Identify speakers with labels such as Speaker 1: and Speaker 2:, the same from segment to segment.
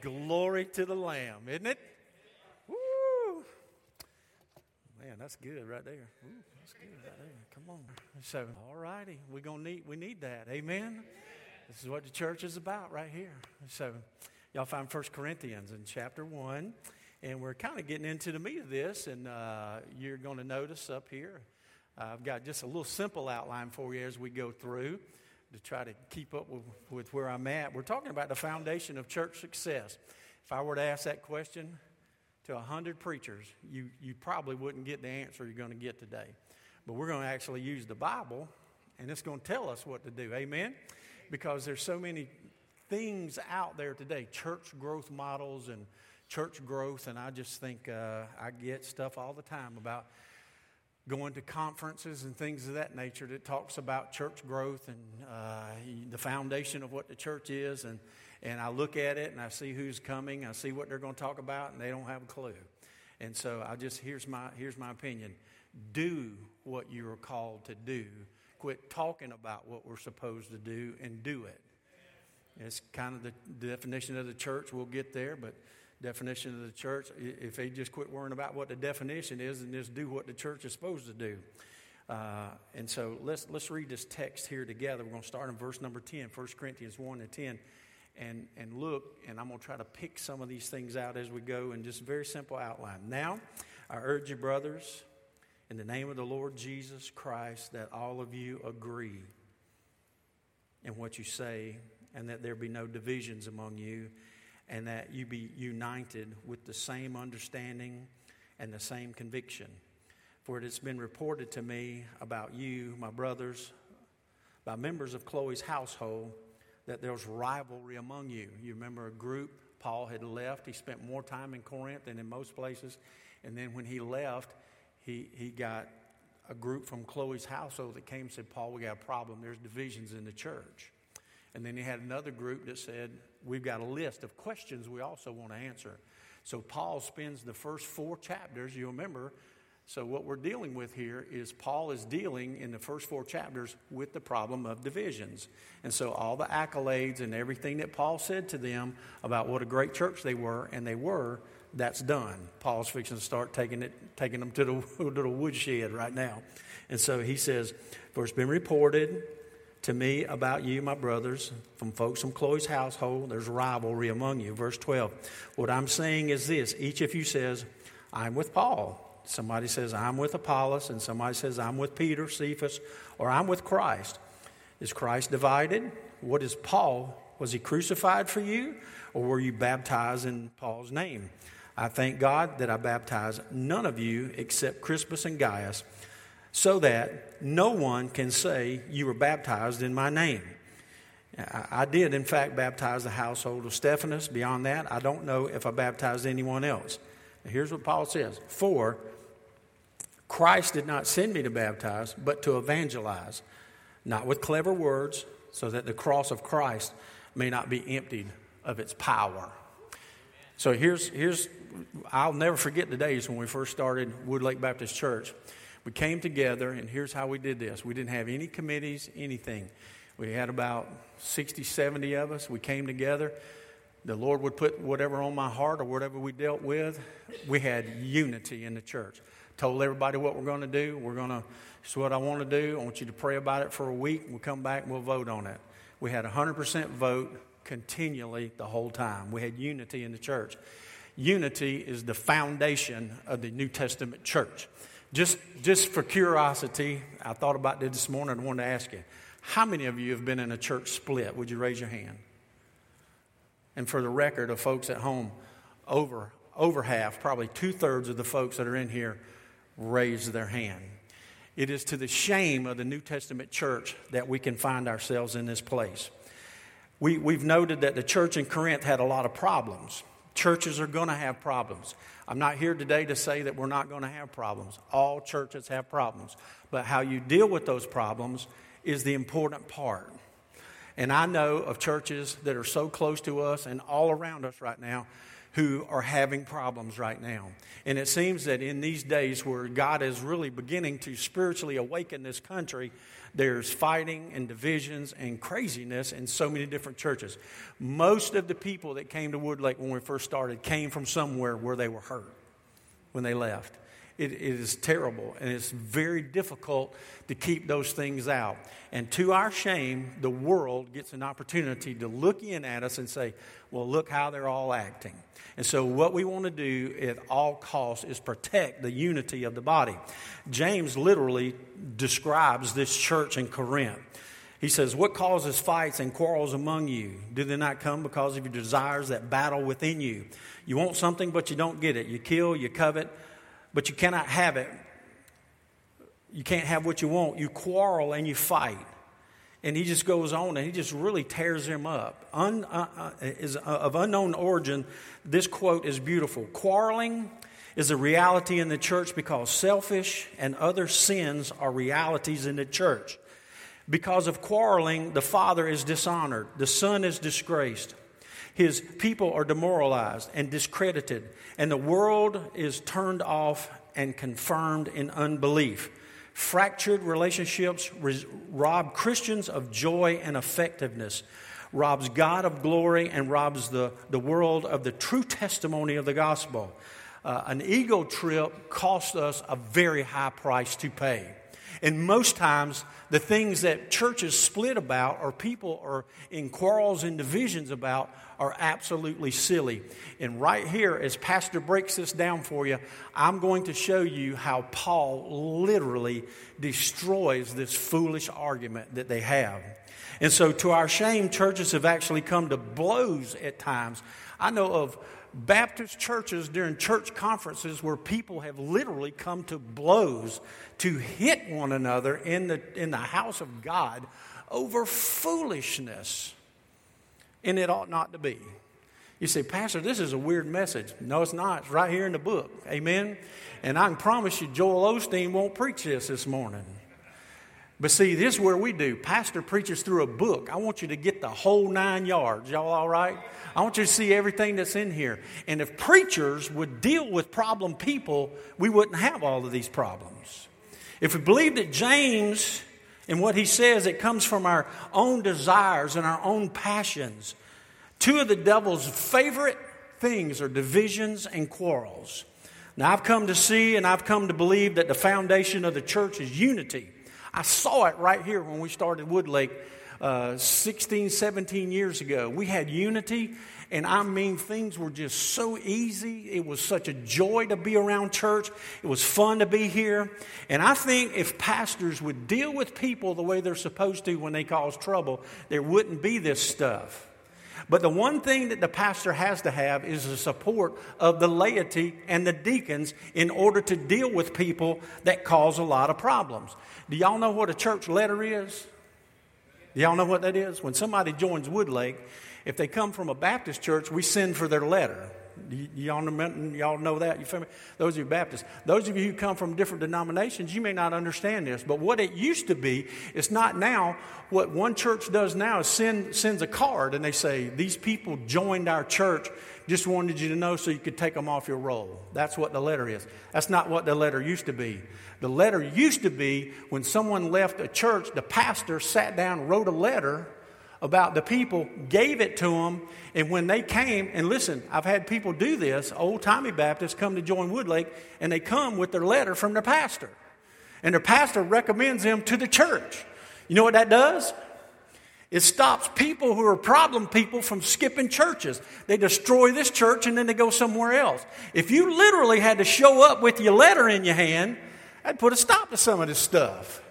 Speaker 1: Glory to the Lamb, isn't it? Woo! Man, that's good right there. Ooh, that's good right there. Come on. So, all righty, we're gonna need we need that. Amen. This is what the church is about right here. So, y'all find First Corinthians in chapter one, and we're kind of getting into the meat of this, and uh, you're going to notice up here. I've got just a little simple outline for you as we go through to try to keep up with, with where I'm at. We're talking about the foundation of church success. If I were to ask that question to 100 preachers, you, you probably wouldn't get the answer you're going to get today. But we're going to actually use the Bible, and it's going to tell us what to do. Amen? Because there's so many things out there today church growth models and church growth, and I just think uh, I get stuff all the time about going to conferences and things of that nature that talks about church growth and uh, the foundation of what the church is. And, and I look at it and I see who's coming, I see what they're going to talk about, and they don't have a clue. And so I just, here's my, here's my opinion do what you're called to do. Quit talking about what we're supposed to do and do it. It's kind of the definition of the church. We'll get there, but definition of the church. If they just quit worrying about what the definition is and just do what the church is supposed to do. Uh, and so let's, let's read this text here together. We're going to start in verse number 10, 1 Corinthians 1 and 10. And, and look, and I'm going to try to pick some of these things out as we go in just very simple outline. Now, I urge you, brothers, in the name of the Lord Jesus Christ, that all of you agree in what you say, and that there be no divisions among you and that you be united with the same understanding and the same conviction. For it has been reported to me about you, my brothers, by members of Chloe's household, that there's rivalry among you. You remember a group, Paul had left. He spent more time in Corinth than in most places. And then when he left, he, he got a group from Chloe's household that came and said, Paul, we got a problem. There's divisions in the church. And then he had another group that said, We've got a list of questions we also want to answer. So Paul spends the first four chapters, you remember. So, what we're dealing with here is Paul is dealing in the first four chapters with the problem of divisions. And so, all the accolades and everything that Paul said to them about what a great church they were, and they were, that's done. Paul's fixing to start taking, it, taking them to the, to the woodshed right now. And so he says, For it's been reported to me about you, my brothers, from folks from Chloe's household. There's rivalry among you. Verse 12. What I'm saying is this each of you says, I'm with Paul. Somebody says, I'm with Apollos, and somebody says, I'm with Peter, Cephas, or I'm with Christ. Is Christ divided? What is Paul? Was he crucified for you, or were you baptized in Paul's name? I thank God that I baptized none of you except Crispus and Gaius so that no one can say you were baptized in my name. I did, in fact, baptize the household of Stephanas. Beyond that, I don't know if I baptized anyone else. here's what Paul says For Christ did not send me to baptize, but to evangelize, not with clever words, so that the cross of Christ may not be emptied of its power. So here's, here's I'll never forget the days when we first started Woodlake Baptist Church. We came together, and here's how we did this we didn't have any committees, anything. We had about 60, 70 of us. We came together. The Lord would put whatever on my heart or whatever we dealt with. We had unity in the church. Told everybody what we're going to do. We're going to, is what I want to do. I want you to pray about it for a week. We'll come back and we'll vote on it. We had 100% vote continually the whole time. We had unity in the church. Unity is the foundation of the New Testament church. Just, just for curiosity, I thought about this this morning and wanted to ask you how many of you have been in a church split? Would you raise your hand? And for the record of folks at home, over, over half, probably two thirds of the folks that are in here raised their hand. It is to the shame of the New Testament church that we can find ourselves in this place. We, we've noted that the church in Corinth had a lot of problems. Churches are going to have problems. I'm not here today to say that we're not going to have problems. All churches have problems. But how you deal with those problems is the important part. And I know of churches that are so close to us and all around us right now who are having problems right now. And it seems that in these days where God is really beginning to spiritually awaken this country, there's fighting and divisions and craziness in so many different churches. Most of the people that came to Woodlake when we first started came from somewhere where they were hurt when they left. It, it is terrible and it's very difficult to keep those things out. And to our shame, the world gets an opportunity to look in at us and say, well, look how they're all acting. And so, what we want to do at all costs is protect the unity of the body. James literally describes this church in Corinth. He says, What causes fights and quarrels among you? Do they not come because of your desires that battle within you? You want something, but you don't get it. You kill, you covet, but you cannot have it. You can't have what you want. You quarrel and you fight. And he just goes on and he just really tears him up. Un, uh, uh, is, uh, of unknown origin, this quote is beautiful. Quarreling is a reality in the church because selfish and other sins are realities in the church. Because of quarreling, the father is dishonored, the son is disgraced, his people are demoralized and discredited, and the world is turned off and confirmed in unbelief. Fractured relationships rob Christians of joy and effectiveness, robs God of glory, and robs the, the world of the true testimony of the gospel. Uh, an ego trip costs us a very high price to pay. And most times, the things that churches split about or people are in quarrels and divisions about are absolutely silly. And right here, as Pastor breaks this down for you, I'm going to show you how Paul literally destroys this foolish argument that they have. And so, to our shame, churches have actually come to blows at times. I know of Baptist churches during church conferences where people have literally come to blows to hit one another in the, in the house of God over foolishness and it ought not to be. You say, Pastor, this is a weird message. No, it's not. It's right here in the book. Amen. And I can promise you, Joel Osteen won't preach this this morning. But see, this is where we do. Pastor preaches through a book. I want you to get the whole nine yards. Y'all all right? I want you to see everything that's in here. And if preachers would deal with problem people, we wouldn't have all of these problems. If we believe that James and what he says, it comes from our own desires and our own passions. Two of the devil's favorite things are divisions and quarrels. Now, I've come to see and I've come to believe that the foundation of the church is unity. I saw it right here when we started Woodlake uh, 16, 17 years ago. We had unity and I mean, things were just so easy. It was such a joy to be around church. It was fun to be here. And I think if pastors would deal with people the way they're supposed to when they cause trouble, there wouldn't be this stuff. But the one thing that the pastor has to have is the support of the laity and the deacons in order to deal with people that cause a lot of problems. Do y'all know what a church letter is? Do y'all know what that is? When somebody joins Woodlake, if they come from a Baptist church, we send for their letter. Y'all, know, y'all know that? You feel me? Those of you Baptists. Those of you who come from different denominations, you may not understand this. But what it used to be, it's not now. What one church does now is send, sends a card and they say, These people joined our church. Just wanted you to know so you could take them off your roll. That's what the letter is. That's not what the letter used to be. The letter used to be when someone left a church, the pastor sat down, wrote a letter about the people, gave it to them, and when they came, and listen, I've had people do this, old timey Baptists come to join Woodlake, and they come with their letter from their pastor. And their pastor recommends them to the church. You know what that does? It stops people who are problem people from skipping churches. They destroy this church and then they go somewhere else. If you literally had to show up with your letter in your hand, that'd put a stop to some of this stuff.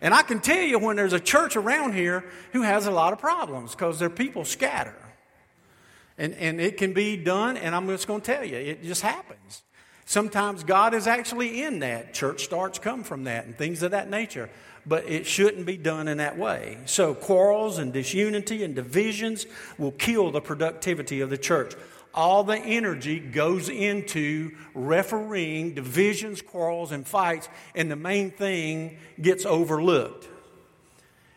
Speaker 1: And I can tell you when there's a church around here who has a lot of problems because their people scatter. And, and it can be done, and I'm just going to tell you, it just happens. Sometimes God is actually in that. Church starts come from that and things of that nature. But it shouldn't be done in that way. So, quarrels and disunity and divisions will kill the productivity of the church all the energy goes into refereeing divisions, quarrels, and fights, and the main thing gets overlooked.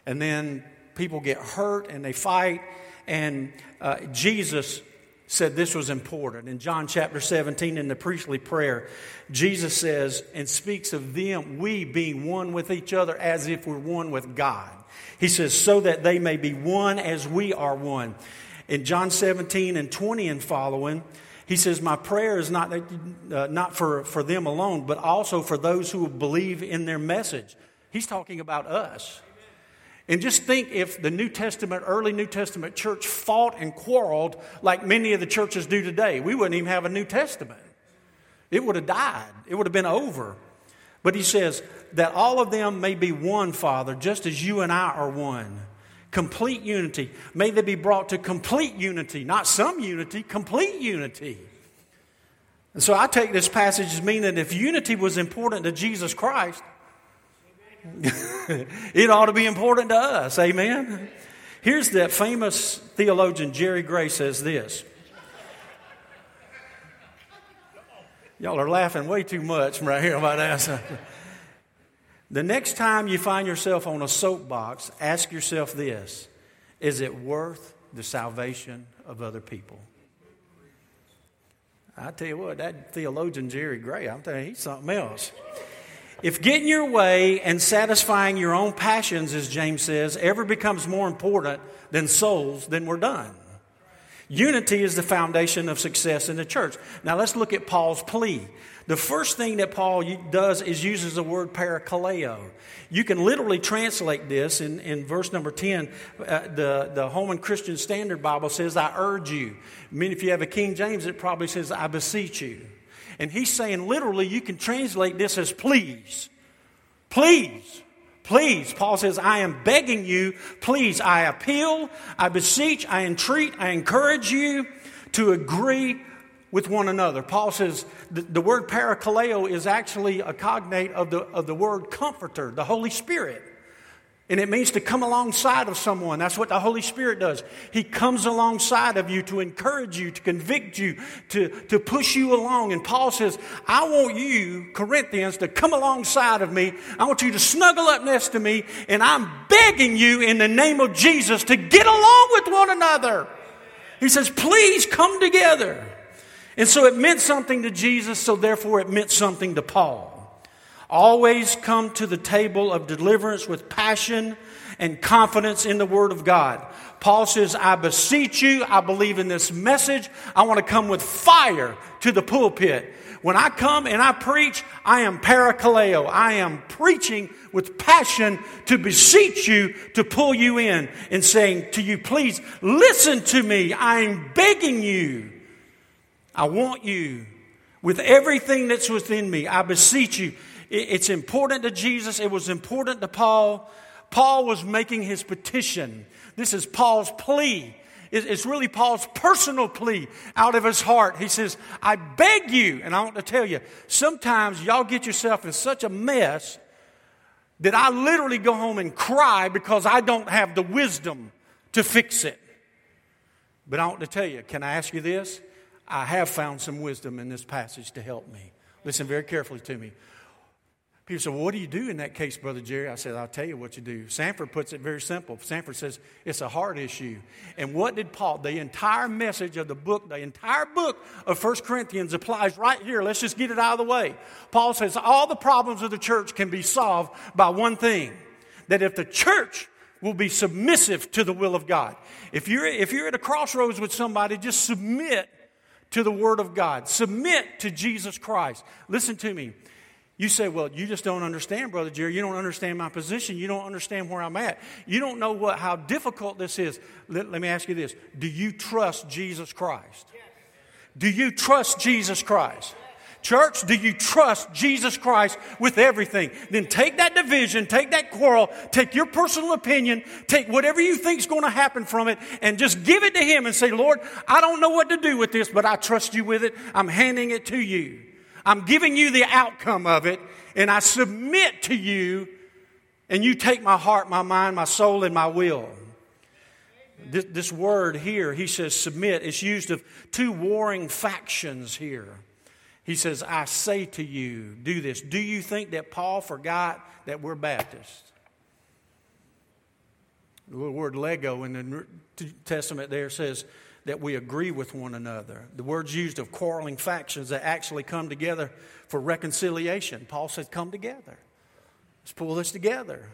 Speaker 1: And then people get hurt and they fight. And uh, Jesus said this was important. In John chapter 17, in the priestly prayer, Jesus says and speaks of them, we being one with each other as if we're one with God. He says, so that they may be one as we are one. In John 17 and 20 and following, he says, My prayer is not, uh, not for, for them alone, but also for those who believe in their message. He's talking about us. And just think if the New Testament, early New Testament church fought and quarreled like many of the churches do today, we wouldn't even have a New Testament. It would have died, it would have been over. But he says, that all of them may be one, Father, just as you and I are one. Complete unity. May they be brought to complete unity, not some unity, complete unity. And so I take this passage as meaning that if unity was important to Jesus Christ, it ought to be important to us. Amen. Here's that famous theologian Jerry Gray says this. Y'all are laughing way too much right here about that. The next time you find yourself on a soapbox, ask yourself this Is it worth the salvation of other people? I tell you what, that theologian Jerry Gray, I'm telling you, he's something else. If getting your way and satisfying your own passions, as James says, ever becomes more important than souls, then we're done. Unity is the foundation of success in the church. Now let's look at Paul's plea. The first thing that Paul does is uses the word parakaleo. You can literally translate this in, in verse number 10. Uh, the, the Holman Christian Standard Bible says, I urge you. I mean, if you have a King James, it probably says, I beseech you. And he's saying literally, you can translate this as please. Please. Please, Paul says, I am begging you, please, I appeal, I beseech, I entreat, I encourage you to agree with one another. Paul says the, the word parakaleo is actually a cognate of the, of the word comforter, the Holy Spirit. And it means to come alongside of someone. That's what the Holy Spirit does. He comes alongside of you to encourage you, to convict you, to, to push you along. And Paul says, I want you, Corinthians, to come alongside of me. I want you to snuggle up next to me. And I'm begging you in the name of Jesus to get along with one another. He says, please come together. And so it meant something to Jesus, so therefore it meant something to Paul. Always come to the table of deliverance with passion and confidence in the Word of God. Paul says, I beseech you, I believe in this message. I want to come with fire to the pulpit. When I come and I preach, I am parakaleo. I am preaching with passion to beseech you to pull you in and saying to you, please listen to me. I'm begging you. I want you with everything that's within me. I beseech you. It's important to Jesus, it was important to Paul. Paul was making his petition. This is Paul's plea. It's really Paul's personal plea out of his heart. He says, I beg you, and I want to tell you, sometimes y'all get yourself in such a mess that I literally go home and cry because I don't have the wisdom to fix it. But I want to tell you, can I ask you this? I have found some wisdom in this passage to help me. Listen very carefully to me. People say, well, what do you do in that case, Brother Jerry? I said, I'll tell you what you do. Sanford puts it very simple. Sanford says it's a heart issue. And what did Paul, the entire message of the book, the entire book of 1 Corinthians applies right here. Let's just get it out of the way. Paul says all the problems of the church can be solved by one thing that if the church will be submissive to the will of God. If you're, if you're at a crossroads with somebody, just submit to the Word of God, submit to Jesus Christ. Listen to me. You say, well, you just don't understand, Brother Jerry. You don't understand my position. You don't understand where I'm at. You don't know what, how difficult this is. Let, let me ask you this Do you trust Jesus Christ? Do you trust Jesus Christ? Church, do you trust Jesus Christ with everything? Then take that division, take that quarrel, take your personal opinion, take whatever you think is going to happen from it, and just give it to Him and say, Lord, I don't know what to do with this, but I trust you with it. I'm handing it to you. I'm giving you the outcome of it, and I submit to you, and you take my heart, my mind, my soul, and my will. This, this word here, he says submit, is used of two warring factions here. He says, I say to you, do this. Do you think that Paul forgot that we're Baptists? The little word Lego in the New Testament there says that we agree with one another. The word's used of quarreling factions that actually come together for reconciliation. Paul said, Come together. Let's pull this together.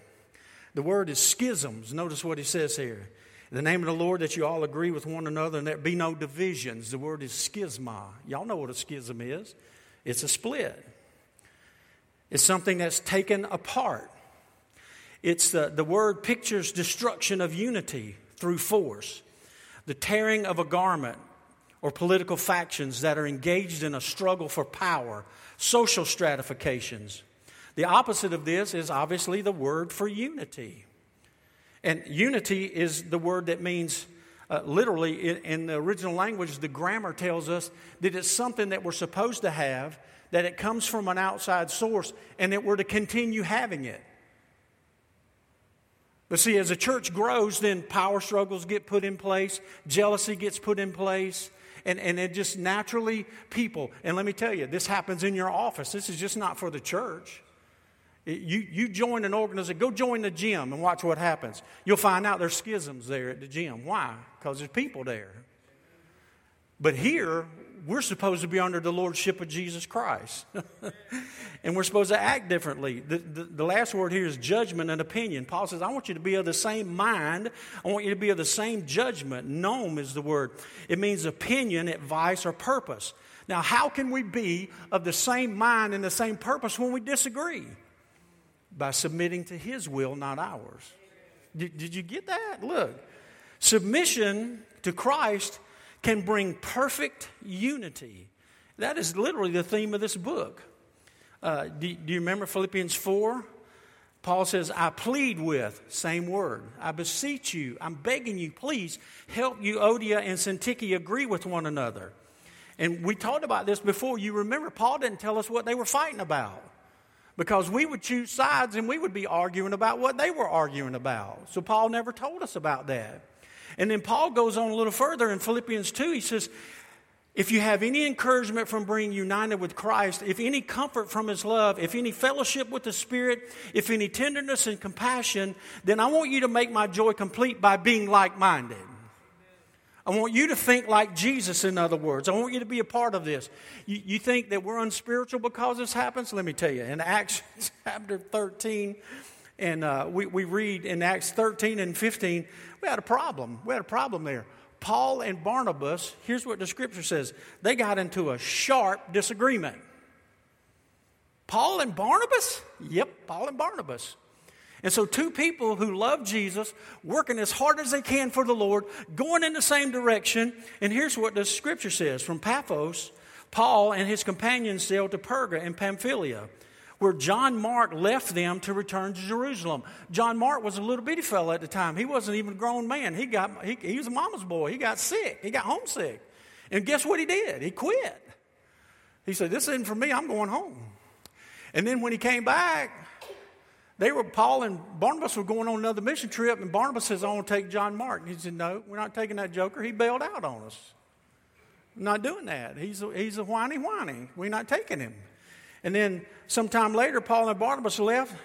Speaker 1: The word is schisms. Notice what he says here. In the name of the Lord, that you all agree with one another and there be no divisions. The word is schisma. Y'all know what a schism is it's a split, it's something that's taken apart. It's the, the word pictures destruction of unity through force, the tearing of a garment, or political factions that are engaged in a struggle for power, social stratifications. The opposite of this is obviously the word for unity. And unity is the word that means, uh, literally, in, in the original language, the grammar tells us that it's something that we're supposed to have, that it comes from an outside source, and that we're to continue having it. But see, as a church grows, then power struggles get put in place, jealousy gets put in place, and, and it just naturally people. And let me tell you, this happens in your office. This is just not for the church. You, you join an organization, go join the gym and watch what happens. You'll find out there's schisms there at the gym. Why? Because there's people there. But here, we're supposed to be under the lordship of Jesus Christ. and we're supposed to act differently. The, the, the, last word here is judgment and opinion. Paul says, I want you to be of the same mind. I want you to be of the same judgment. Nom is the word. It means opinion, advice, or purpose. Now, how can we be of the same mind and the same purpose when we disagree? By submitting to his will, not ours. Did, did you get that? Look, submission to Christ can bring perfect unity. That is literally the theme of this book. Uh, do, do you remember Philippians 4? Paul says, I plead with, same word. I beseech you, I'm begging you, please help Euodia and Syntyche agree with one another. And we talked about this before. You remember, Paul didn't tell us what they were fighting about because we would choose sides and we would be arguing about what they were arguing about. So Paul never told us about that. And then Paul goes on a little further in Philippians 2. He says, if you have any encouragement from being united with Christ, if any comfort from His love, if any fellowship with the Spirit, if any tenderness and compassion, then I want you to make my joy complete by being like minded. I want you to think like Jesus, in other words. I want you to be a part of this. You, you think that we're unspiritual because this happens? Let me tell you. In Acts chapter 13, and uh, we, we read in Acts 13 and 15, we had a problem. We had a problem there. Paul and Barnabas, here's what the scripture says they got into a sharp disagreement. Paul and Barnabas? Yep, Paul and Barnabas. And so, two people who love Jesus, working as hard as they can for the Lord, going in the same direction. And here's what the scripture says from Paphos, Paul and his companions sailed to Perga in Pamphylia where John Mark left them to return to Jerusalem. John Mark was a little bitty fellow at the time. He wasn't even a grown man. He, got, he, he was a mama's boy. He got sick. He got homesick. And guess what he did? He quit. He said, This isn't for me. I'm going home. And then when he came back, they were Paul and Barnabas were going on another mission trip, and Barnabas says, I want to take John Mark. And he said, No, we're not taking that joker. He bailed out on us. Not doing that. He's a, he's a whiny whiny. We're not taking him. And then sometime later, Paul and Barnabas left. He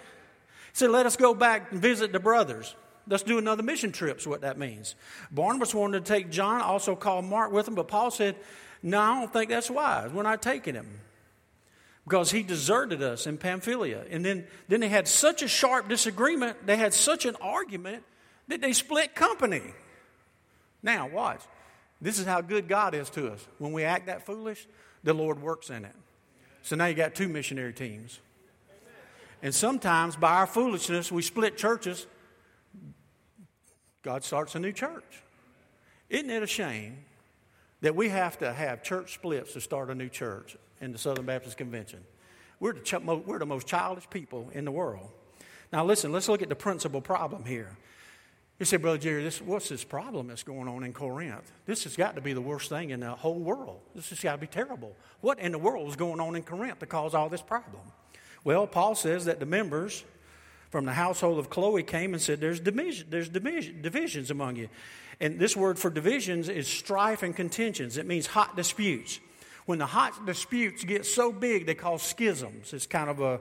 Speaker 1: said, Let us go back and visit the brothers. Let's do another mission trip, is what that means. Barnabas wanted to take John, also called Mark with him, but Paul said, No, I don't think that's wise. We're not taking him. Because he deserted us in Pamphylia. And then, then they had such a sharp disagreement, they had such an argument that they split company. Now, watch. This is how good God is to us. When we act that foolish, the Lord works in it. So now you got two missionary teams. And sometimes by our foolishness, we split churches. God starts a new church. Isn't it a shame that we have to have church splits to start a new church in the Southern Baptist Convention? We're the, we're the most childish people in the world. Now, listen, let's look at the principal problem here. You say, Brother Jerry, this, what's this problem that's going on in Corinth? This has got to be the worst thing in the whole world. This has got to be terrible. What in the world is going on in Corinth to cause all this problem? Well, Paul says that the members from the household of Chloe came and said, There's, division, there's division, divisions among you. And this word for divisions is strife and contentions. It means hot disputes. When the hot disputes get so big, they cause schisms. It's kind of a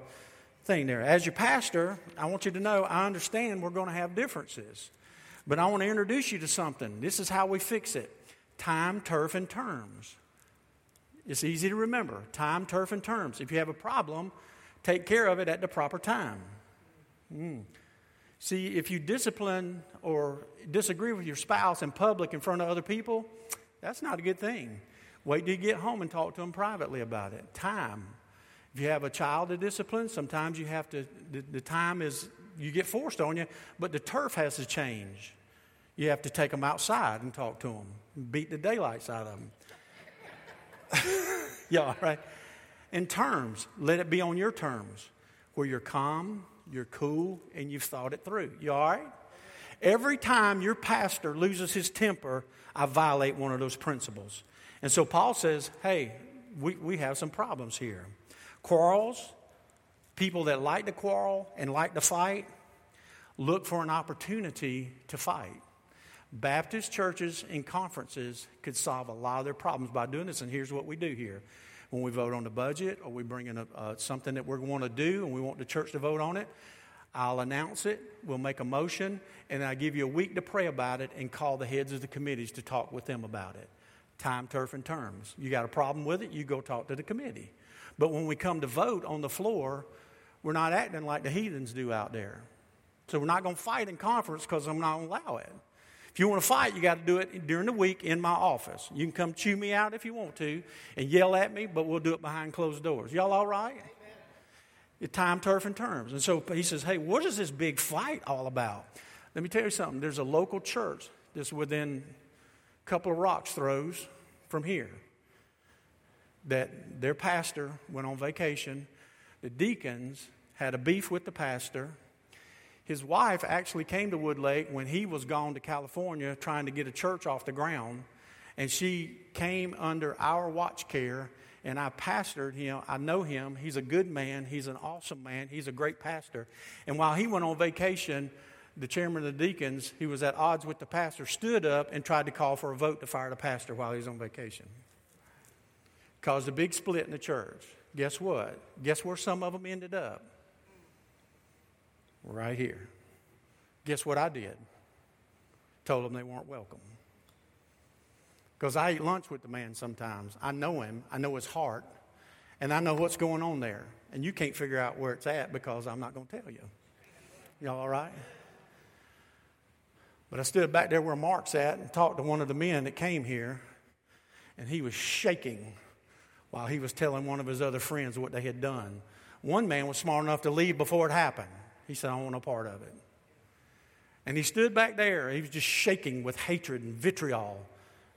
Speaker 1: thing there. As your pastor, I want you to know I understand we're going to have differences. But I want to introduce you to something. This is how we fix it time, turf, and terms. It's easy to remember time, turf, and terms. If you have a problem, take care of it at the proper time. Mm. See, if you discipline or disagree with your spouse in public in front of other people, that's not a good thing. Wait till you get home and talk to them privately about it. Time. If you have a child to discipline, sometimes you have to, the, the time is, you get forced on you, but the turf has to change. You have to take them outside and talk to them, beat the daylights out of them. yeah, right? In terms, let it be on your terms, where you're calm, you're cool, and you've thought it through. You all right? Every time your pastor loses his temper, I violate one of those principles. And so Paul says, hey, we, we have some problems here. Quarrels, people that like to quarrel and like to fight, look for an opportunity to fight. Baptist churches and conferences could solve a lot of their problems by doing this. And here's what we do here when we vote on the budget or we bring in a, uh, something that we're going to do and we want the church to vote on it. I'll announce it, we'll make a motion, and I give you a week to pray about it and call the heads of the committees to talk with them about it. Time, turf, and terms. You got a problem with it, you go talk to the committee. But when we come to vote on the floor, we're not acting like the heathens do out there. So we're not going to fight in conference because I'm not going to allow it. If you want to fight, you got to do it during the week in my office. You can come chew me out if you want to and yell at me, but we'll do it behind closed doors. Y'all all right? Amen. Time, turf, and terms. And so he says, Hey, what is this big fight all about? Let me tell you something. There's a local church that's within a couple of rocks throws from here that their pastor went on vacation. The deacons had a beef with the pastor his wife actually came to Woodlake when he was gone to California trying to get a church off the ground. And she came under our watch care, and I pastored him. I know him. He's a good man. He's an awesome man. He's a great pastor. And while he went on vacation, the chairman of the deacons, he was at odds with the pastor, stood up and tried to call for a vote to fire the pastor while he was on vacation. Caused a big split in the church. Guess what? Guess where some of them ended up? Right here. Guess what I did? Told them they weren't welcome. Because I eat lunch with the man sometimes. I know him, I know his heart, and I know what's going on there. And you can't figure out where it's at because I'm not going to tell you. Y'all all right? But I stood back there where Mark's at and talked to one of the men that came here, and he was shaking while he was telling one of his other friends what they had done. One man was smart enough to leave before it happened. He said, I want no part of it. And he stood back there. He was just shaking with hatred and vitriol.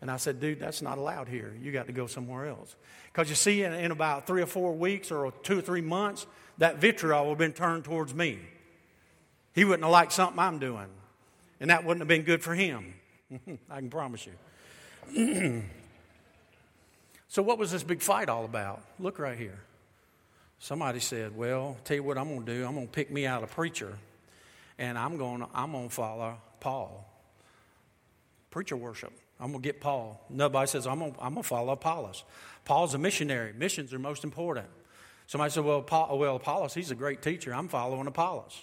Speaker 1: And I said, dude, that's not allowed here. You got to go somewhere else. Because you see, in, in, about three or four weeks or two or three months, that vitriol would have been turned towards me. He wouldn't have liked something I'm doing. And that wouldn't have been good for him. I can promise you. so, what was this big fight all about? Look right here. Somebody said, Well, tell you what I'm going to do. I'm going to pick me out a preacher, and I'm going to, I'm to follow Paul. Preacher worship. I'm going to get Paul. Nobody says, I'm going, I'm to follow Apollos. Paul's a missionary. Missions are most important. Somebody said, Well, Paul, well, Apollos, he's a great teacher. I'm following Apollos.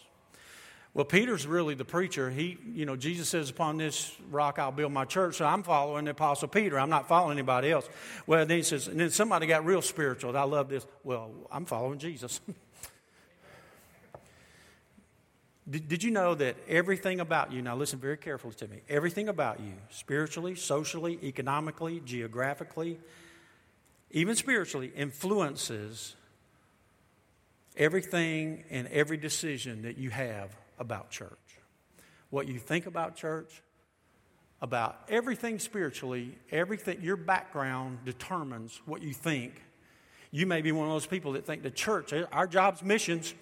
Speaker 1: Well, Peter's really the preacher. He, you know, Jesus says, Upon this rock I'll build my church. So I'm following the Apostle Peter. I'm not following anybody else. Well, then he says, and then somebody got real spiritual. I love this. Well, I'm following Jesus. did, did you know that everything about you, now listen very carefully to me, everything about you, spiritually, socially, economically, geographically, even spiritually, influences everything and every decision that you have about church. What you think about church, about everything spiritually, everything, your background determines what you think. You may be one of those people that think the church, eh, our job's missions.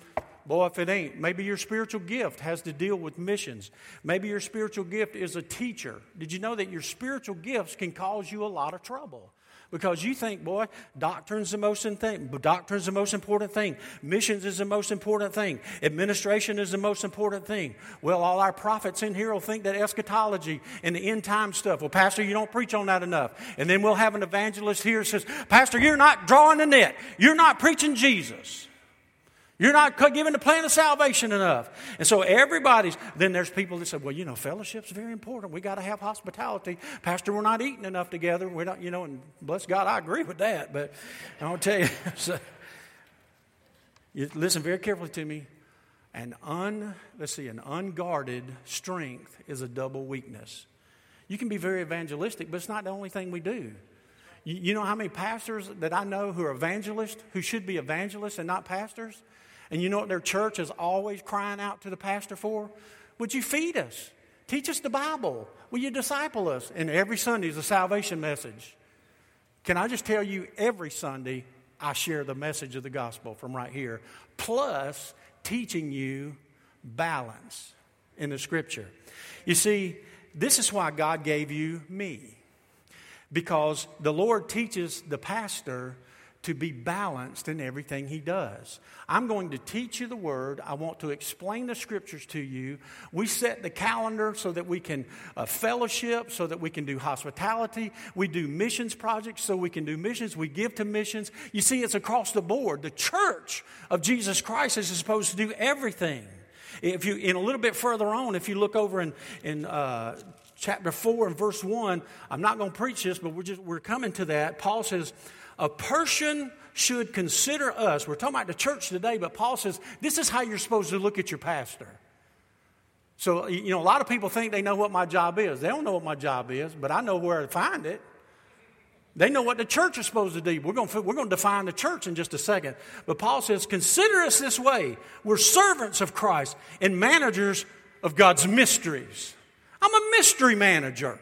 Speaker 1: Boy, if it ain't, maybe your spiritual gift has to deal with missions. Maybe your spiritual gift is a teacher. Did you know that your spiritual gifts can cause you a lot of trouble? Because you think, boy, doctrine's the most thing. Doctrine's the most important thing. Missions is the most important thing. Administration is the most important thing. Well, all our prophets in here will think that eschatology and the end time stuff. Well, Pastor, you don't preach on that enough. And then we'll have an evangelist here says, Pastor, you're not drawing the net. You're not preaching Jesus. You're not giving the plan of salvation enough. And so everybody's, then there's people that say, well, you know, fellowship's very important. We got to have hospitality. Pastor, we're not eating enough together. We're not, you know, and bless God, I agree with that. But I want to tell you, so, you listen very carefully to me. An un, let's see, an unguarded strength is a double weakness. You can be very evangelistic, but it's not the only thing we do. You, you know how many pastors that I know who are evangelists, who should be evangelists and not pastors? And you know what their church is always crying out to the pastor for? Would you feed us? Teach us the Bible. Will you disciple us? And every Sunday is a salvation message. Can I just tell you, every Sunday I share the message of the gospel from right here, plus teaching you balance in the scripture. You see, this is why God gave you me, because the Lord teaches the pastor to be balanced in everything he does. I'm going to teach you the word. I want to explain the scriptures to you. We set the calendar so that we can uh, fellowship, so that we can do hospitality. We do missions projects so we can do missions. We give to missions. You see, it's across the board. The church of Jesus Christ is supposed to do everything. If you, in a little bit further on, if you look over in, in uh, chapter 4 and verse 1, I'm not going to preach this, but we're, just, we're coming to that. Paul says, a person should consider us. We're talking about the church today, but Paul says this is how you're supposed to look at your pastor. So, you know, a lot of people think they know what my job is. They don't know what my job is, but I know where to find it. They know what the church is supposed to do. We're going to, we're going to define the church in just a second. But Paul says, Consider us this way. We're servants of Christ and managers of God's mysteries. I'm a mystery manager.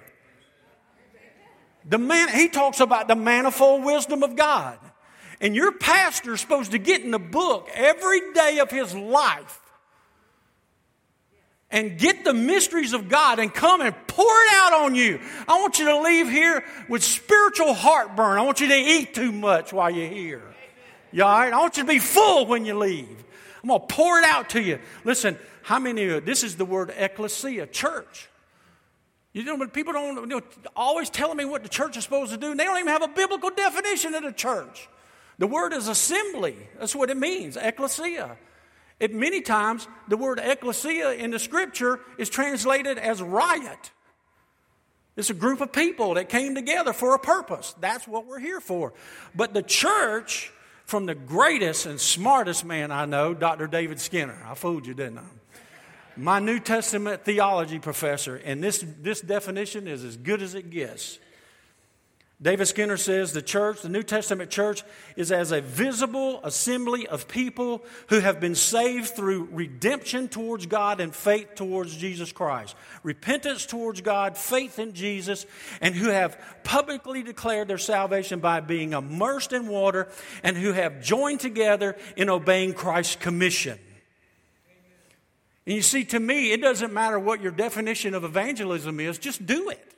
Speaker 1: The man, he talks about the manifold wisdom of God. And your pastor is supposed to get in the book every day of his life and get the mysteries of God and come and pour it out on you. I want you to leave here with spiritual heartburn. I want you to eat too much while you're here. You all right? I want you to be full when you leave. I'm going to pour it out to you. Listen, how many of you, this is the word ecclesia, church. You know, when people don't you know, always telling me what the church is supposed to do, and they don't even have a biblical definition of the church. The word is assembly. That's what it means, ecclesia. It many times the word ecclesia in the scripture is translated as riot. It's a group of people that came together for a purpose. That's what we're here for. But the church, from the greatest and smartest man I know, Dr. David Skinner. I fooled you, didn't I? My New Testament theology professor, and this, this definition is as good as it gets. David Skinner says the church, the New Testament church, is as a visible assembly of people who have been saved through redemption towards God and faith towards Jesus Christ. Repentance towards God, faith in Jesus, and who have publicly declared their salvation by being immersed in water and who have joined together in obeying Christ's commission. And you see, to me, it doesn't matter what your definition of evangelism is, just do it.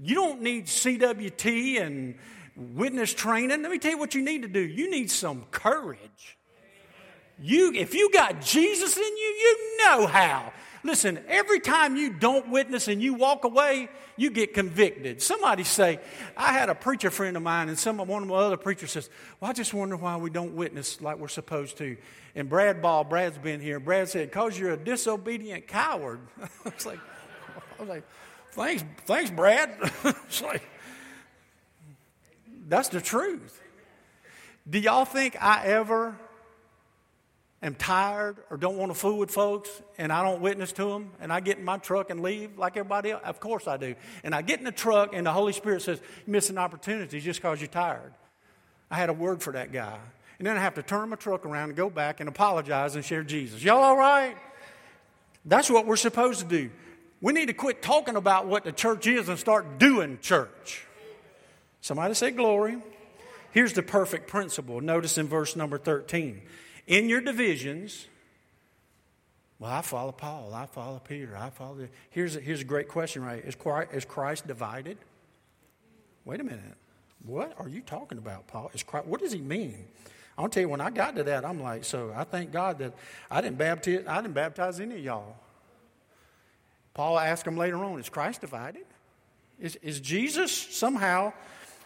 Speaker 1: You don't need CWT and witness training. Let me tell you what you need to do. You need some courage. You, if you got Jesus in you, you know how. Listen, every time you don't witness and you walk away, you get convicted. Somebody say, I had a preacher friend of mine, and some one of my other preachers says, Well, I just wonder why we don't witness like we're supposed to. And Brad Ball, Brad's been here. Brad said, Because you're a disobedient coward. I was like, I was like, thanks, thanks, Brad. it's like, that's the truth. Do y'all think I ever am tired or don't want to fool with folks and I don't witness to them and I get in my truck and leave like everybody else? Of course I do. And I get in the truck and the Holy Spirit says, You missed an opportunity just because you're tired. I had a word for that guy. And then I have to turn my truck around and go back and apologize and share Jesus. Y'all all right? That's what we're supposed to do. We need to quit talking about what the church is and start doing church. Somebody say glory. Here's the perfect principle. Notice in verse number 13 in your divisions, well, I follow Paul, I follow Peter, I follow. The, here's, a, here's a great question, right? Is Christ, is Christ divided? Wait a minute. What are you talking about, Paul? Is Christ, what does he mean? I'll tell you, when I got to that, I'm like, so I thank God that I didn't baptize, I didn't baptize any of y'all. Paul asked him later on, is Christ divided? Is, is Jesus somehow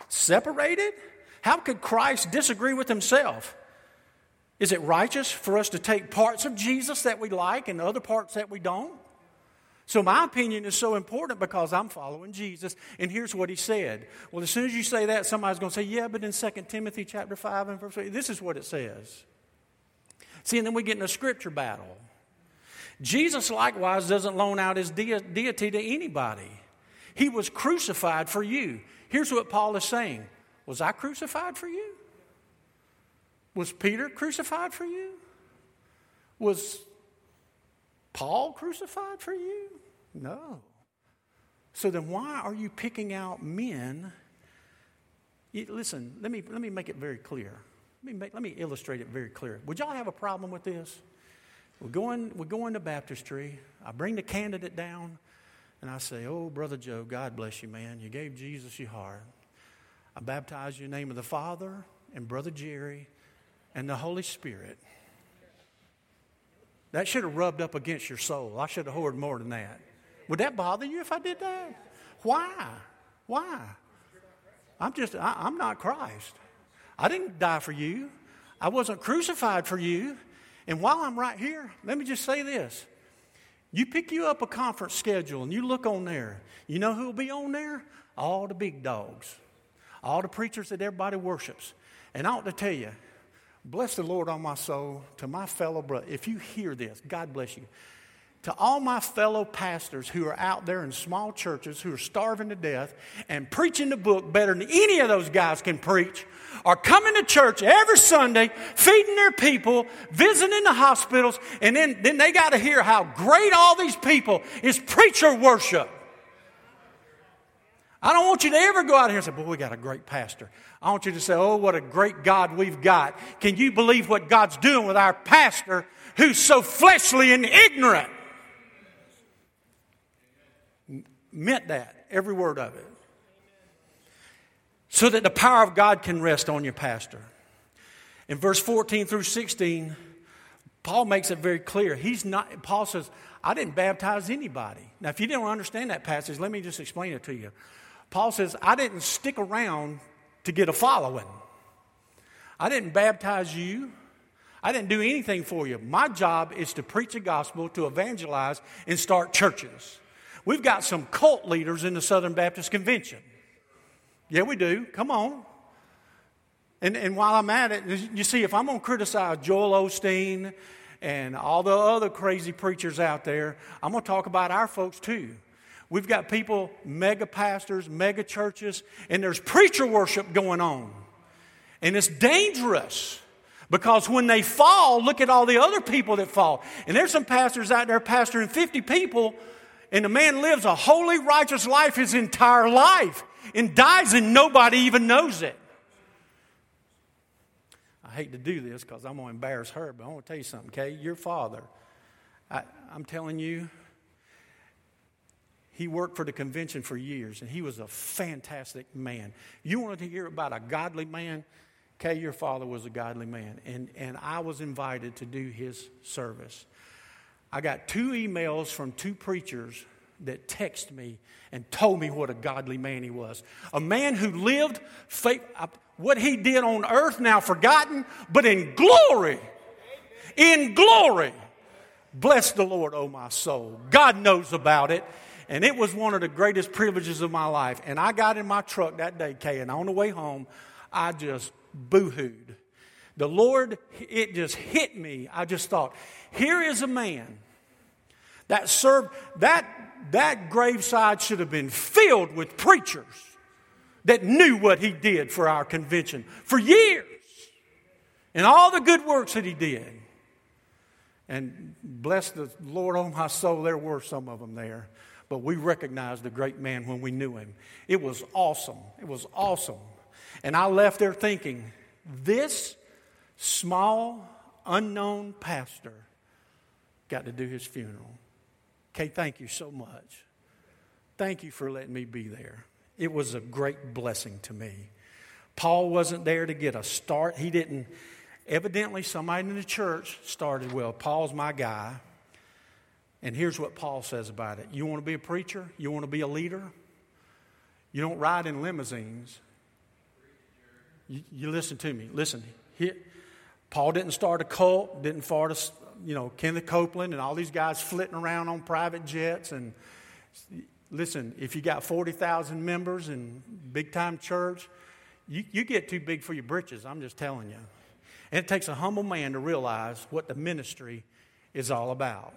Speaker 1: separated? How could Christ disagree with himself? Is it righteous for us to take parts of Jesus that we like and other parts that we don't? So, my opinion is so important because I'm following Jesus. And here's what he said. Well, as soon as you say that, somebody's going to say, Yeah, but in 2 Timothy chapter 5 and verse 8, this is what it says. See, and then we get in a scripture battle. Jesus likewise doesn't loan out his de- deity to anybody. He was crucified for you. Here's what Paul is saying Was I crucified for you? Was Peter crucified for you? Was Paul crucified for you? No. So then why are you picking out men? Listen, let me, let me make it very clear. Let me, make, let me illustrate it very clear. Would y'all have a problem with this? We're going, we're going to baptistry. I bring the candidate down and I say, Oh, Brother Joe, God bless you, man. You gave Jesus your heart. I baptize you in the name of the Father and Brother Jerry and the Holy Spirit. That should have rubbed up against your soul. I should have heard more than that. Would that bother you if I did that? Why? Why? I'm just, I, I'm not Christ. I didn't die for you. I wasn't crucified for you. And while I'm right here, let me just say this. You pick you up a conference schedule and you look on there. You know who will be on there? All the big dogs, all the preachers that everybody worships. And I ought to tell you, bless the Lord on my soul to my fellow brother. If you hear this, God bless you to all my fellow pastors who are out there in small churches who are starving to death and preaching the book better than any of those guys can preach, are coming to church every Sunday, feeding their people, visiting the hospitals, and then, then they got to hear how great all these people is preacher worship. I don't want you to ever go out here and say, Boy, we got a great pastor. I want you to say, Oh, what a great God we've got. Can you believe what God's doing with our pastor who's so fleshly and ignorant? meant that, every word of it. So that the power of God can rest on your pastor. In verse 14 through 16, Paul makes it very clear. He's not, Paul says, I didn't baptize anybody. Now, if you didn't understand that passage, let me just explain it to you. Paul says, I didn't stick around to get a following. I didn't baptize you. I didn't do anything for you. My job is to preach the gospel, to evangelize, and start churches. We've got some cult leaders in the Southern Baptist Convention. Yeah, we do. Come on. And, and while I'm at it, you see, if I'm going to criticize Joel Osteen and all the other crazy preachers out there, I'm going to talk about our folks too. We've got people, mega pastors, mega churches, and there's preacher worship going on. And it's dangerous because when they fall, look at all the other people that fall. And there's some pastors out there pastoring 50 people and a man lives a holy, righteous life his entire life and dies and nobody even knows it. I hate to do this because I'm going to embarrass her, but I want to tell you something, Kay. Your father, I, I'm telling you, he worked for the convention for years and he was a fantastic man. You wanted to hear about a godly man? Kay, your father was a godly man. And, and I was invited to do his service. I got two emails from two preachers that texted me and told me what a godly man he was. A man who lived faith, uh, what he did on earth now forgotten, but in glory. In glory. Bless the Lord, oh my soul. God knows about it. And it was one of the greatest privileges of my life. And I got in my truck that day, Kay, and on the way home, I just boohooed. The Lord, it just hit me. I just thought, here is a man that served, that, that graveside should have been filled with preachers that knew what he did for our convention for years and all the good works that he did. And bless the Lord on my soul, there were some of them there. But we recognized the great man when we knew him. It was awesome. It was awesome. And I left there thinking, this small, unknown pastor got to do his funeral. Okay, thank you so much. Thank you for letting me be there. It was a great blessing to me. Paul wasn't there to get a start. He didn't, evidently, somebody in the church started, well, Paul's my guy. And here's what Paul says about it You want to be a preacher? You want to be a leader? You don't ride in limousines. You, you listen to me. Listen. Paul didn't start a cult, didn't start a, you know, Kenneth Copeland and all these guys flitting around on private jets. And listen, if you got 40,000 members in big time church, you, you get too big for your britches, I'm just telling you. And it takes a humble man to realize what the ministry is all about.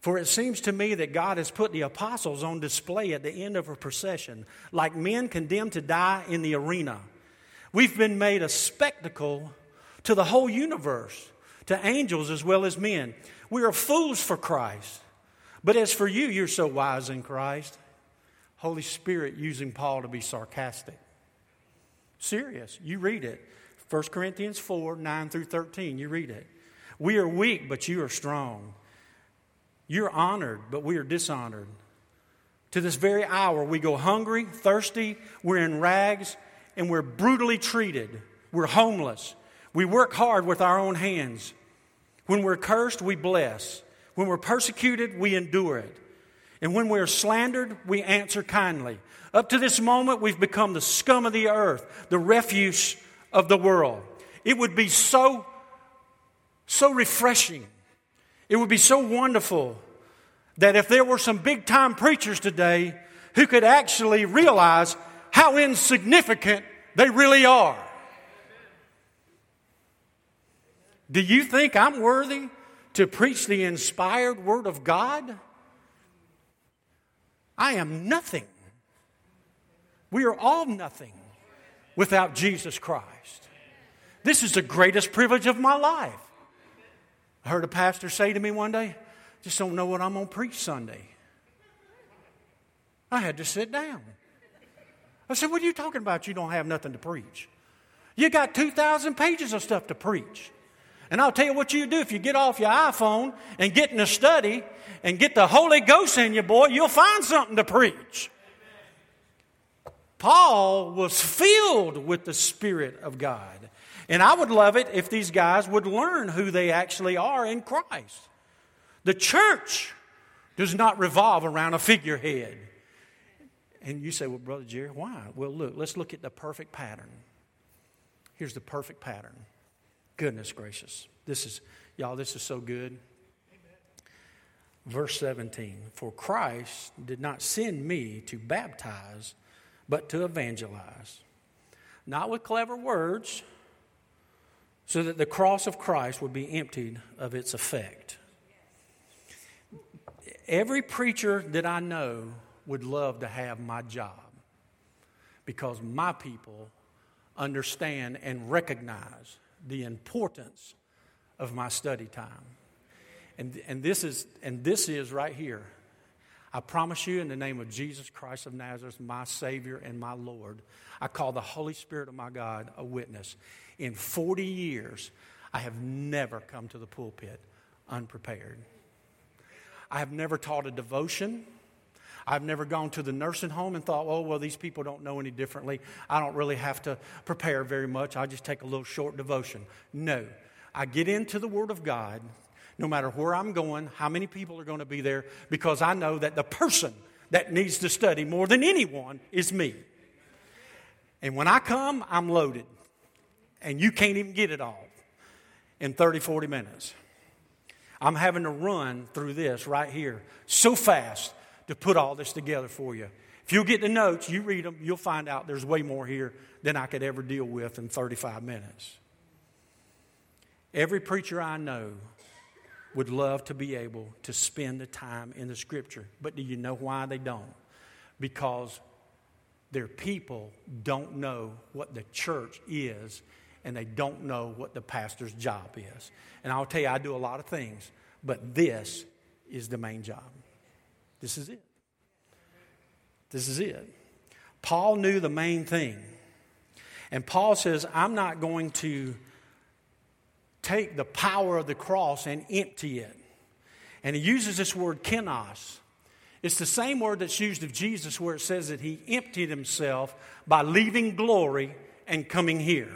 Speaker 1: For it seems to me that God has put the apostles on display at the end of a procession, like men condemned to die in the arena. We've been made a spectacle to the whole universe, to angels as well as men. We are fools for Christ. But as for you, you're so wise in Christ. Holy Spirit using Paul to be sarcastic. Serious. You read it. 1 Corinthians 4 9 through 13. You read it. We are weak, but you are strong. You're honored, but we are dishonored. To this very hour, we go hungry, thirsty, we're in rags, and we're brutally treated. We're homeless. We work hard with our own hands. When we're cursed, we bless. When we're persecuted, we endure it. And when we're slandered, we answer kindly. Up to this moment, we've become the scum of the earth, the refuse of the world. It would be so, so refreshing. It would be so wonderful that if there were some big time preachers today who could actually realize how insignificant they really are. Do you think I'm worthy to preach the inspired Word of God? I am nothing. We are all nothing without Jesus Christ. This is the greatest privilege of my life. I heard a pastor say to me one day, just don't know what I'm going to preach Sunday. I had to sit down. I said, What are you talking about? You don't have nothing to preach. You got 2,000 pages of stuff to preach. And I'll tell you what you do if you get off your iPhone and get in a study and get the Holy Ghost in you, boy, you'll find something to preach. Paul was filled with the Spirit of God. And I would love it if these guys would learn who they actually are in Christ. The church does not revolve around a figurehead. And you say, well, Brother Jerry, why? Well, look, let's look at the perfect pattern. Here's the perfect pattern. Goodness gracious. This is, y'all, this is so good. Verse 17 For Christ did not send me to baptize, but to evangelize. Not with clever words, so that the cross of Christ would be emptied of its effect. Every preacher that I know would love to have my job because my people understand and recognize the importance of my study time. And, and, this is, and this is right here. I promise you, in the name of Jesus Christ of Nazareth, my Savior and my Lord, I call the Holy Spirit of my God a witness. In 40 years, I have never come to the pulpit unprepared. I have never taught a devotion. I've never gone to the nursing home and thought, oh, well, these people don't know any differently. I don't really have to prepare very much. I just take a little short devotion. No. I get into the Word of God, no matter where I'm going, how many people are going to be there, because I know that the person that needs to study more than anyone is me. And when I come, I'm loaded. And you can't even get it all in 30, 40 minutes. I'm having to run through this right here so fast to put all this together for you. If you get the notes, you read them, you'll find out there's way more here than I could ever deal with in 35 minutes. Every preacher I know would love to be able to spend the time in the scripture. But do you know why they don't? Because their people don't know what the church is and they don't know what the pastor's job is. And I'll tell you, I do a lot of things, but this is the main job. This is it. This is it. Paul knew the main thing. And Paul says, I'm not going to take the power of the cross and empty it. And he uses this word kenos. It's the same word that's used of Jesus where it says that he emptied himself by leaving glory and coming here.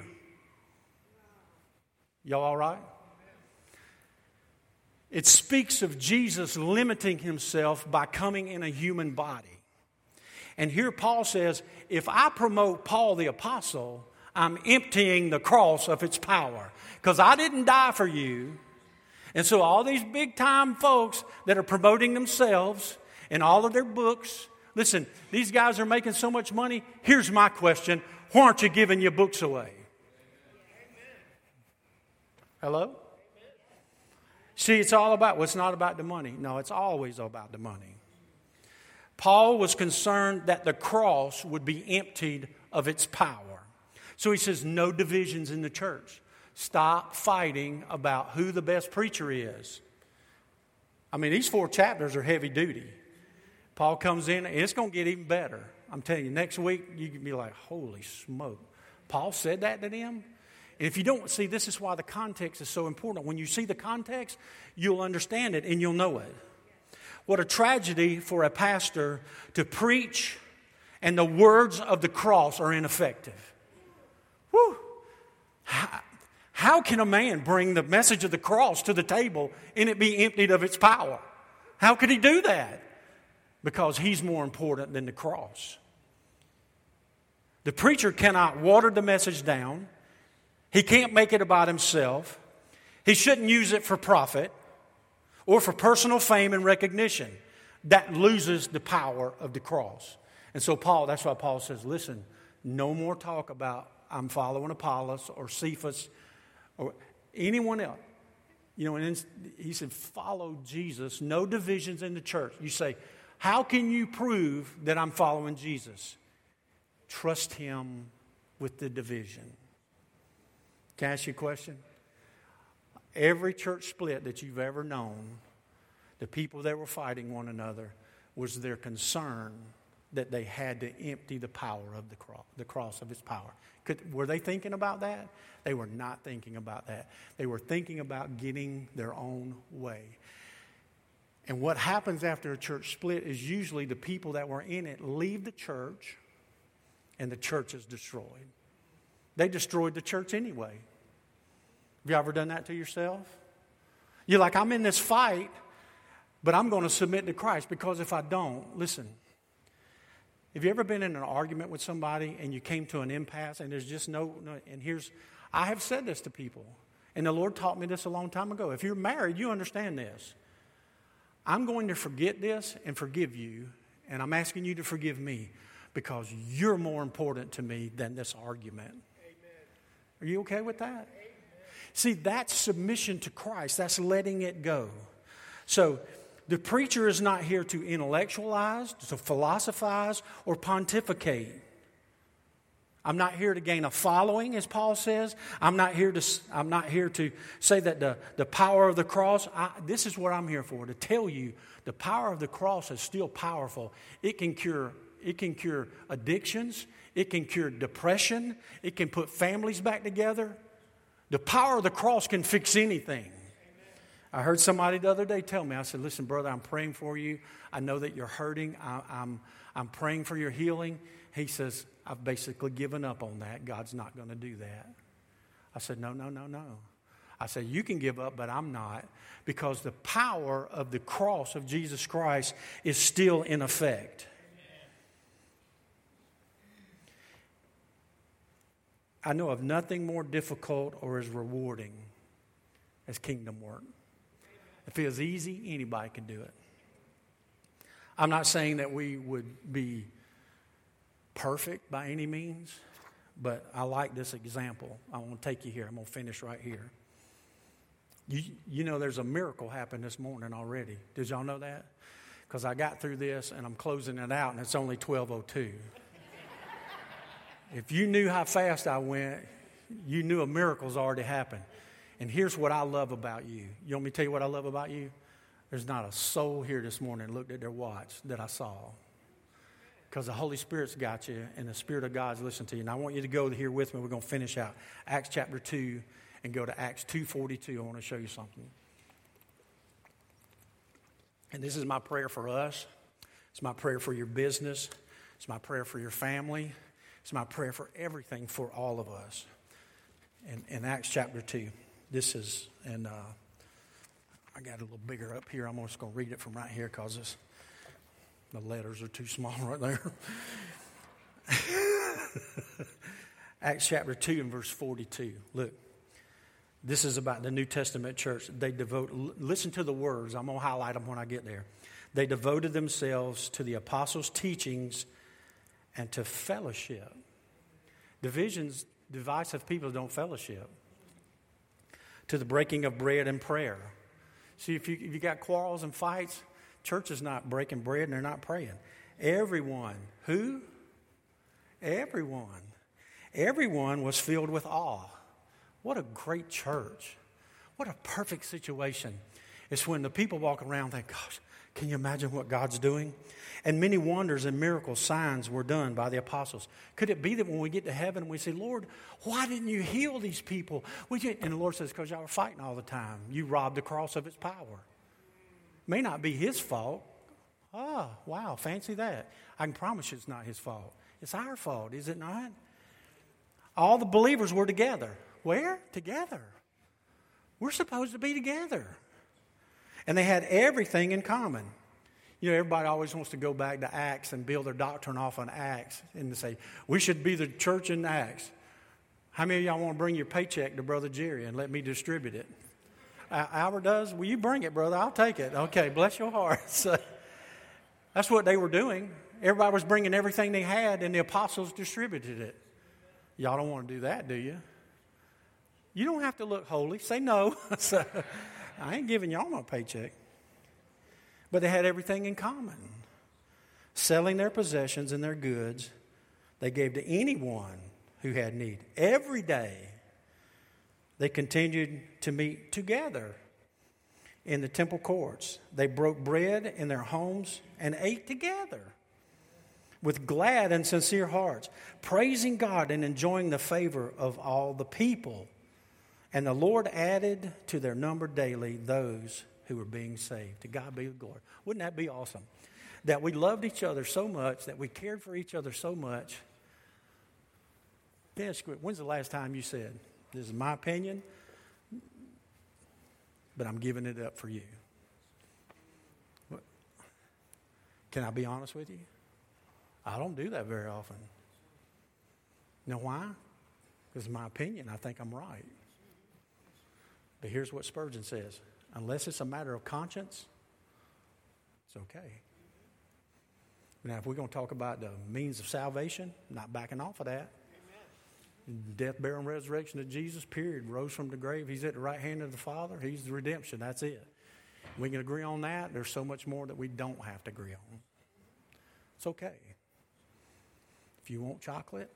Speaker 1: Y'all all right? It speaks of Jesus limiting himself by coming in a human body. And here Paul says, if I promote Paul the apostle, I'm emptying the cross of its power. Because I didn't die for you. And so, all these big time folks that are promoting themselves in all of their books, listen, these guys are making so much money. Here's my question Why aren't you giving your books away? Hello? See, it's all about, well, it's not about the money. No, it's always about the money. Paul was concerned that the cross would be emptied of its power. So he says, no divisions in the church. Stop fighting about who the best preacher is. I mean, these four chapters are heavy duty. Paul comes in, and it's going to get even better. I'm telling you, next week, you can be like, holy smoke. Paul said that to them? And if you don't see, this is why the context is so important. When you see the context, you'll understand it and you'll know it. What a tragedy for a pastor to preach and the words of the cross are ineffective. Whew. How, how can a man bring the message of the cross to the table and it be emptied of its power? How could he do that? Because he's more important than the cross. The preacher cannot water the message down. He can't make it about himself. He shouldn't use it for profit or for personal fame and recognition. That loses the power of the cross. And so, Paul, that's why Paul says, listen, no more talk about I'm following Apollos or Cephas or anyone else. You know, and he said, follow Jesus, no divisions in the church. You say, how can you prove that I'm following Jesus? Trust him with the division. Can I ask you a question? Every church split that you've ever known, the people that were fighting one another, was their concern that they had to empty the power of the cross, the cross of its power. Could, were they thinking about that? They were not thinking about that. They were thinking about getting their own way. And what happens after a church split is usually the people that were in it leave the church and the church is destroyed. They destroyed the church anyway. Have you ever done that to yourself? You're like, I'm in this fight, but I'm going to submit to Christ because if I don't, listen. Have you ever been in an argument with somebody and you came to an impasse and there's just no, no and here's, I have said this to people, and the Lord taught me this a long time ago. If you're married, you understand this. I'm going to forget this and forgive you, and I'm asking you to forgive me because you're more important to me than this argument. Amen. Are you okay with that? Amen. See, that's submission to Christ, that's letting it go. So, the preacher is not here to intellectualize, to philosophize, or pontificate. I'm not here to gain a following, as Paul says. I'm not here to, I'm not here to say that the, the power of the cross, I, this is what I'm here for, to tell you the power of the cross is still powerful. It can cure it can cure addictions. It can cure depression. It can put families back together. The power of the cross can fix anything. I heard somebody the other day tell me, I said, Listen, brother, I'm praying for you. I know that you're hurting. I, I'm, I'm praying for your healing. He says, I've basically given up on that. God's not going to do that. I said, No, no, no, no. I said, You can give up, but I'm not, because the power of the cross of Jesus Christ is still in effect. I know of nothing more difficult or as rewarding as kingdom work. It feels easy, anybody can do it. I'm not saying that we would be perfect by any means, but I like this example. I want to take you here. I'm going to finish right here. You, you know, there's a miracle happened this morning already. Did y'all know that? Because I got through this and I'm closing it out, and it's only 1202. If you knew how fast I went, you knew a miracle's already happened. And here's what I love about you. You want me to tell you what I love about you? There's not a soul here this morning looked at their watch that I saw. Because the Holy Spirit's got you and the Spirit of God's listening to you. And I want you to go here with me. We're going to finish out Acts chapter 2 and go to Acts 2.42. I want to show you something. And this is my prayer for us. It's my prayer for your business. It's my prayer for your family. It's my prayer for everything for all of us. In, in Acts chapter 2, this is, and uh, I got a little bigger up here. I'm just going to read it from right here because the letters are too small right there. Acts chapter 2 and verse 42. Look, this is about the New Testament church. They devote, listen to the words. I'm going to highlight them when I get there. They devoted themselves to the apostles' teachings and to fellowship. Divisions, divisive people don't fellowship. To the breaking of bread and prayer. See, if you, if you got quarrels and fights, church is not breaking bread and they're not praying. Everyone, who? Everyone. Everyone was filled with awe. What a great church. What a perfect situation. It's when the people walk around and think, gosh, can you imagine what God's doing? And many wonders and miracles, signs were done by the apostles. Could it be that when we get to heaven and we say, Lord, why didn't you heal these people? We. And the Lord says, because y'all were fighting all the time. You robbed the cross of its power. May not be his fault. Ah, wow, fancy that. I can promise you it's not his fault. It's our fault, is it not? All the believers were together. Where? Together. We're supposed to be together. And they had everything in common. You know, everybody always wants to go back to Acts and build their doctrine off on Acts and to say, we should be the church in Acts. How many of y'all want to bring your paycheck to Brother Jerry and let me distribute it? Albert does? Will you bring it, brother? I'll take it. Okay, bless your heart. So, that's what they were doing. Everybody was bringing everything they had, and the apostles distributed it. Y'all don't want to do that, do you? You don't have to look holy. Say no. so, I ain't giving y'all my paycheck. But they had everything in common. Selling their possessions and their goods, they gave to anyone who had need. Every day, they continued to meet together in the temple courts. They broke bread in their homes and ate together with glad and sincere hearts, praising God and enjoying the favor of all the people. And the Lord added to their number daily those who were being saved. To God be the glory. Wouldn't that be awesome? That we loved each other so much, that we cared for each other so much. Dennis, when's the last time you said, This is my opinion, but I'm giving it up for you? Can I be honest with you? I don't do that very often. Know why? Because, my opinion, I think I'm right. But here's what Spurgeon says unless it's a matter of conscience, it's okay. Now, if we're going to talk about the means of salvation, not backing off of that. Amen. Death, burial, and resurrection of Jesus, period. Rose from the grave. He's at the right hand of the Father. He's the redemption. That's it. We can agree on that. There's so much more that we don't have to agree on. It's okay. If you want chocolate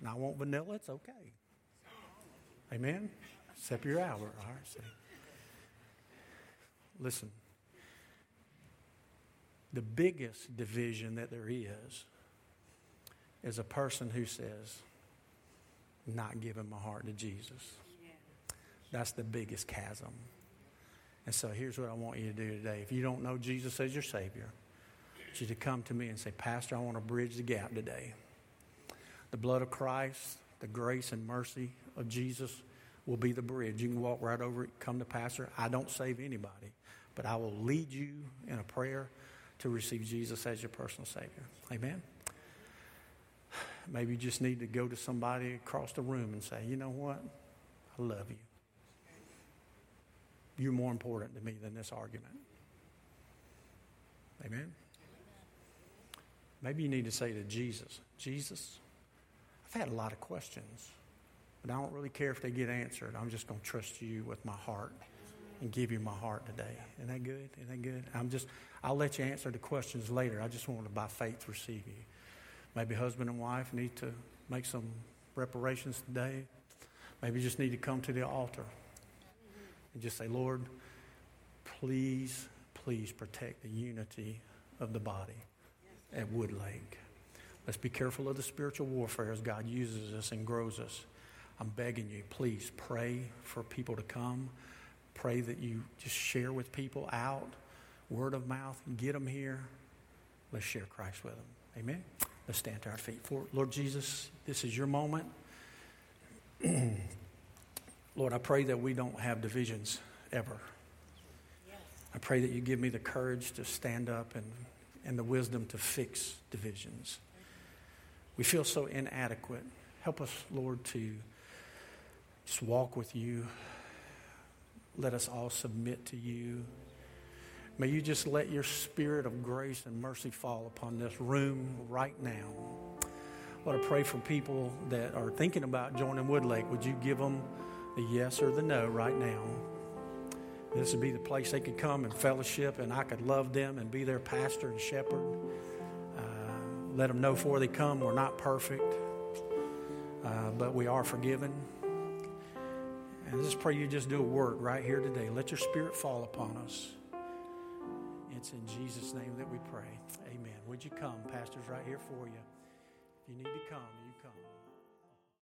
Speaker 1: and I want vanilla, it's okay. Amen? Except you're Albert. All right, see. Listen. The biggest division that there is is a person who says, not giving my heart to Jesus. That's the biggest chasm. And so here's what I want you to do today. If you don't know Jesus as your Savior, want you to come to me and say, Pastor, I want to bridge the gap today. The blood of Christ, the grace and mercy of Jesus will be the bridge. You can walk right over it, come to Pastor. I don't save anybody, but I will lead you in a prayer to receive Jesus as your personal Savior. Amen. Maybe you just need to go to somebody across the room and say, you know what? I love you. You're more important to me than this argument. Amen. Maybe you need to say to Jesus, Jesus, I've had a lot of questions, but I don't really care if they get answered. I'm just going to trust you with my heart and give you my heart today. Isn't that good? Isn't that good? I'm just, I'll let you answer the questions later. I just want to, by faith, receive you. Maybe husband and wife need to make some reparations today. Maybe just need to come to the altar and just say, Lord, please, please protect the unity of the body at Woodlake. Let's be careful of the spiritual warfare as God uses us and grows us. I'm begging you, please pray for people to come. Pray that you just share with people out, word of mouth, get them here. Let's share Christ with them. Amen. Let's stand to our feet. For Lord Jesus, this is your moment. Lord, I pray that we don't have divisions ever. I pray that you give me the courage to stand up and, and the wisdom to fix divisions. We feel so inadequate. Help us, Lord, to just walk with you. Let us all submit to you. May you just let your spirit of grace and mercy fall upon this room right now. Lord, I pray for people that are thinking about joining Woodlake. Would you give them the yes or the no right now? This would be the place they could come and fellowship, and I could love them and be their pastor and shepherd. Uh, let them know before they come we're not perfect, uh, but we are forgiven. And just pray you just do a work right here today. Let your spirit fall upon us. It's in Jesus' name that we pray. Amen. Would you come? Pastor's right here for you. If you need to come.